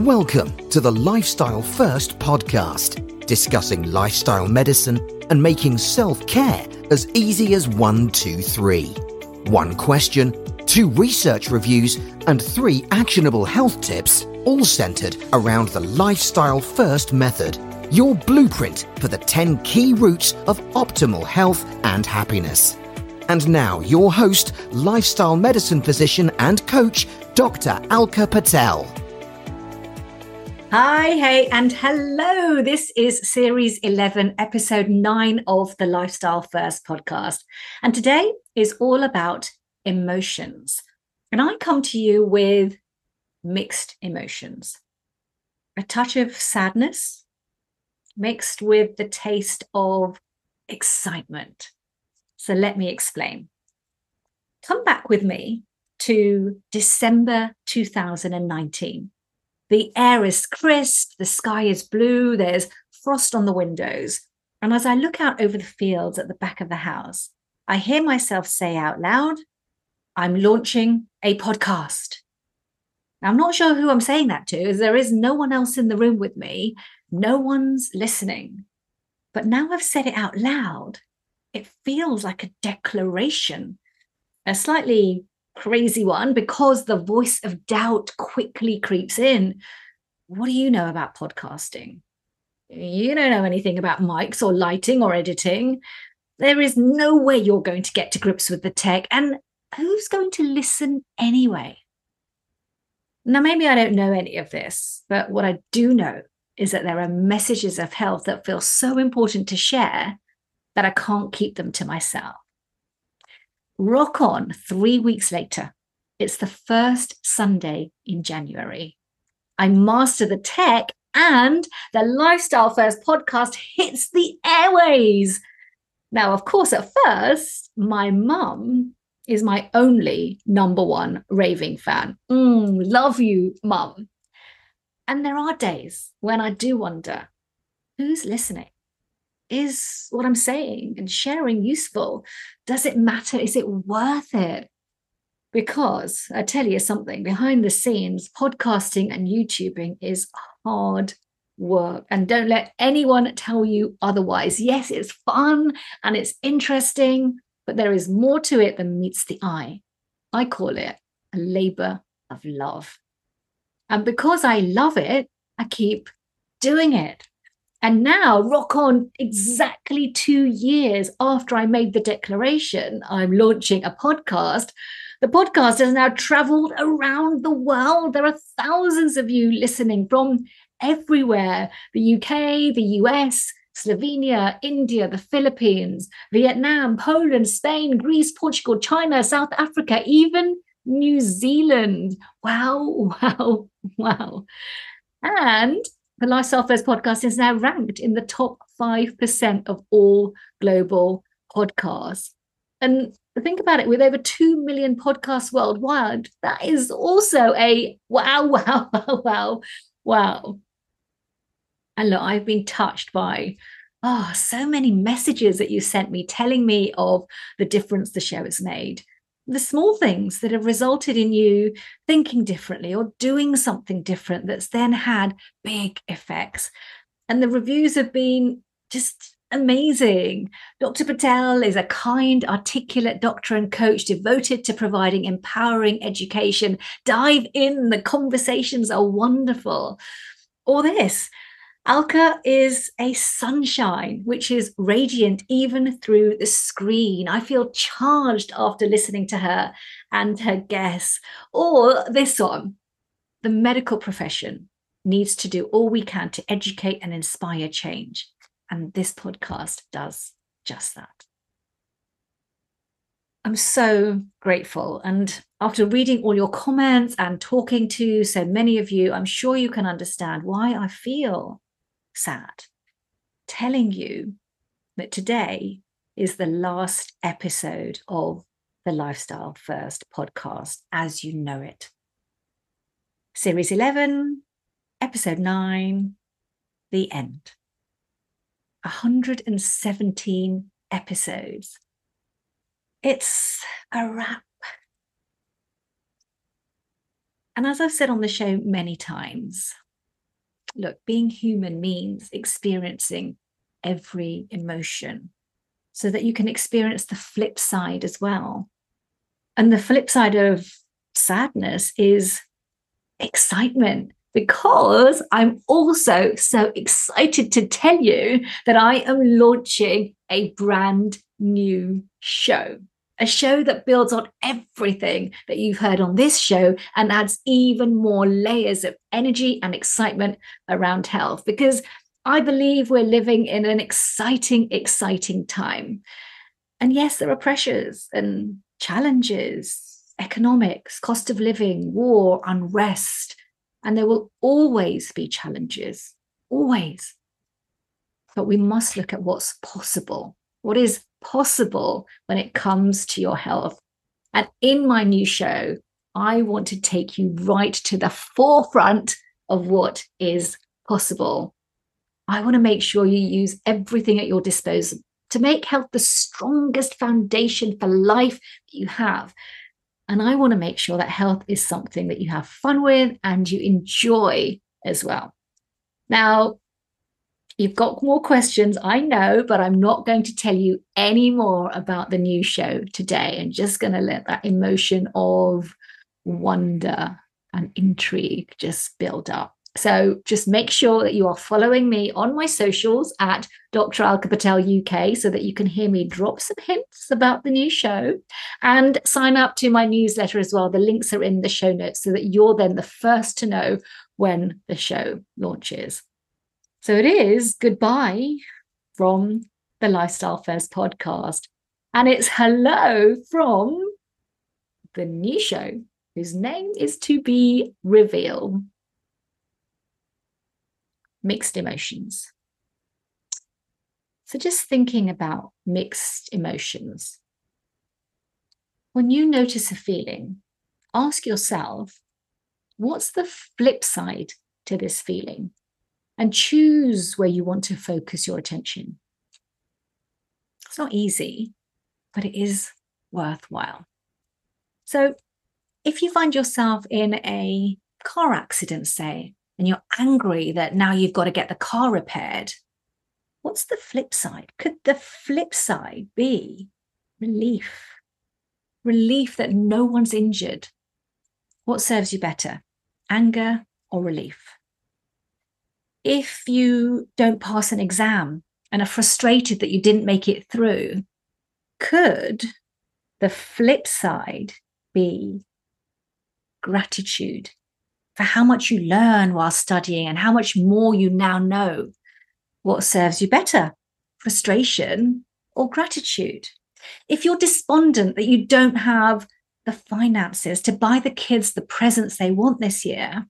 Welcome to the Lifestyle First podcast, discussing lifestyle medicine and making self care as easy as one, two, three. One question, two research reviews, and three actionable health tips, all centered around the Lifestyle First method, your blueprint for the 10 key routes of optimal health and happiness. And now, your host, lifestyle medicine physician and coach, Dr. Alka Patel. Hi, hey, and hello. This is series 11, episode 9 of the Lifestyle First podcast. And today is all about emotions. And I come to you with mixed emotions a touch of sadness mixed with the taste of excitement. So let me explain. Come back with me to December 2019 the air is crisp, the sky is blue, there's frost on the windows. And as I look out over the fields at the back of the house, I hear myself say out loud, I'm launching a podcast. Now, I'm not sure who I'm saying that to, as there is no one else in the room with me. No one's listening. But now I've said it out loud, it feels like a declaration, a slightly crazy one because the voice of doubt quickly creeps in. What do you know about podcasting? You don't know anything about mics or lighting or editing. There is no way you're going to get to grips with the tech. And who's going to listen anyway? Now, maybe I don't know any of this, but what I do know is that there are messages of health that feel so important to share that I can't keep them to myself. Rock on three weeks later. It's the first Sunday in January. I master the tech and the Lifestyle First podcast hits the airways. Now, of course, at first, my mum is my only number one raving fan. Mm, love you, mum. And there are days when I do wonder who's listening? Is what I'm saying and sharing useful? Does it matter? Is it worth it? Because I tell you something behind the scenes, podcasting and YouTubing is hard work. And don't let anyone tell you otherwise. Yes, it's fun and it's interesting, but there is more to it than meets the eye. I call it a labor of love. And because I love it, I keep doing it. And now, rock on exactly two years after I made the declaration, I'm launching a podcast. The podcast has now traveled around the world. There are thousands of you listening from everywhere the UK, the US, Slovenia, India, the Philippines, Vietnam, Poland, Spain, Greece, Portugal, China, South Africa, even New Zealand. Wow, wow, wow. And the Lifestyle First podcast is now ranked in the top 5% of all global podcasts. And think about it with over 2 million podcasts worldwide, that is also a wow, wow, wow, wow, wow. And look, I've been touched by oh, so many messages that you sent me telling me of the difference the show has made the small things that have resulted in you thinking differently or doing something different that's then had big effects. And the reviews have been just amazing. Dr. Patel is a kind, articulate doctor and coach devoted to providing empowering education. Dive in, the conversations are wonderful. Or this Alka is a sunshine, which is radiant even through the screen. I feel charged after listening to her and her guests. Or this one the medical profession needs to do all we can to educate and inspire change. And this podcast does just that. I'm so grateful. And after reading all your comments and talking to so many of you, I'm sure you can understand why I feel sad, telling you that today is the last episode of the Lifestyle First podcast as you know it. Series 11, episode 9, the end. 117 episodes. It's a wrap. And as I've said on the show many times, look, being human means experiencing every emotion so that you can experience the flip side as well. And the flip side of sadness is excitement because I'm also so excited to tell you that I am launching a brand new show. A show that builds on everything that you've heard on this show and adds even more layers of energy and excitement around health. Because I believe we're living in an exciting, exciting time. And yes, there are pressures and challenges, economics, cost of living, war, unrest, and there will always be challenges, always. But we must look at what's possible. What is possible when it comes to your health? And in my new show, I want to take you right to the forefront of what is possible. I want to make sure you use everything at your disposal to make health the strongest foundation for life that you have. And I want to make sure that health is something that you have fun with and you enjoy as well. Now, you've got more questions, I know, but I'm not going to tell you any more about the new show today. I'm just going to let that emotion of wonder and intrigue just build up. So just make sure that you are following me on my socials at Dr. Alka Patel UK so that you can hear me drop some hints about the new show and sign up to my newsletter as well. The links are in the show notes so that you're then the first to know when the show launches. So it is goodbye from the Lifestyle First podcast. And it's hello from the new show whose name is to be revealed mixed emotions. So, just thinking about mixed emotions. When you notice a feeling, ask yourself, what's the flip side to this feeling? And choose where you want to focus your attention. It's not easy, but it is worthwhile. So, if you find yourself in a car accident, say, and you're angry that now you've got to get the car repaired, what's the flip side? Could the flip side be relief? Relief that no one's injured. What serves you better, anger or relief? If you don't pass an exam and are frustrated that you didn't make it through, could the flip side be gratitude for how much you learn while studying and how much more you now know. What serves you better, frustration or gratitude? If you're despondent that you don't have the finances to buy the kids the presents they want this year,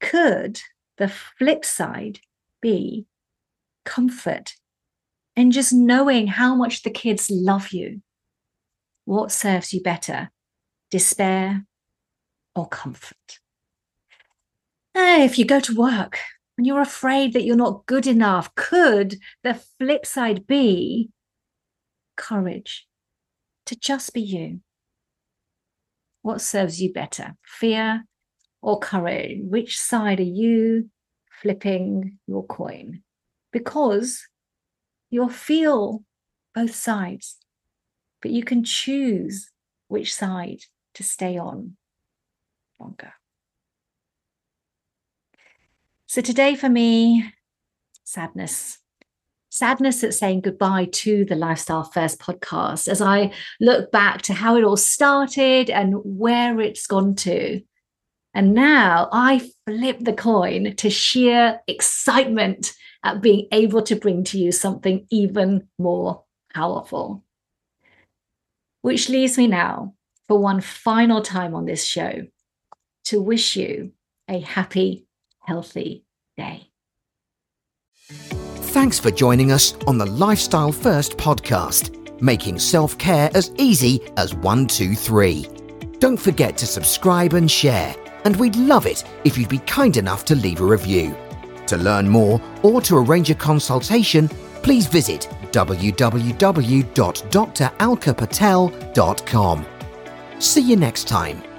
could the flip side be comfort and just knowing how much the kids love you? What serves you better, despair or comfort? Eh, if you go to work and you're afraid that you're not good enough, could the flip side be courage to just be you? What serves you better, fear or courage? Which side are you flipping your coin? Because you'll feel both sides, but you can choose which side to stay on longer. So today for me, sadness. Sadness at saying goodbye to the Lifestyle First podcast as I look back to how it all started and where it's gone to. And now I flip the coin to sheer excitement at being able to bring to you something even more powerful. Which leaves me now for one final time on this show to wish you a happy healthy day. Thanks for joining us on the Lifestyle First podcast, making self care as easy as one, two, three. Don't forget to subscribe and share, and we'd love it if you'd be kind enough to leave a review. To learn more or to arrange a consultation, please visit www.dralkapatel.com. See you next time.